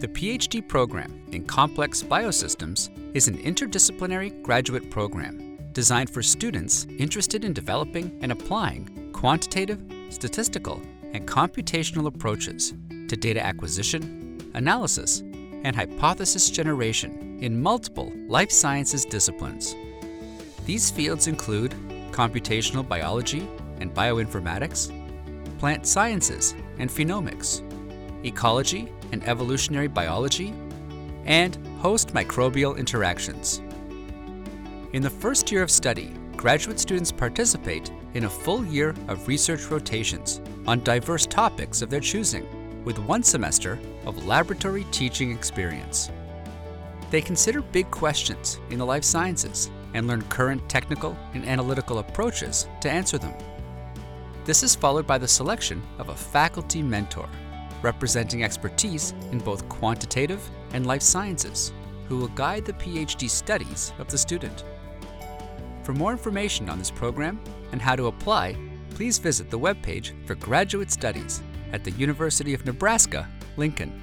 The PhD program in Complex Biosystems is an interdisciplinary graduate program designed for students interested in developing and applying quantitative, statistical, and computational approaches to data acquisition, analysis, and hypothesis generation in multiple life sciences disciplines. These fields include computational biology and bioinformatics, plant sciences and phenomics, ecology and evolutionary biology, and host microbial interactions. In the first year of study, graduate students participate in a full year of research rotations on diverse topics of their choosing, with one semester of laboratory teaching experience. They consider big questions in the life sciences and learn current technical and analytical approaches to answer them. This is followed by the selection of a faculty mentor, representing expertise in both quantitative and life sciences, who will guide the PhD studies of the student. For more information on this program and how to apply, please visit the webpage for graduate studies at the University of Nebraska, Lincoln.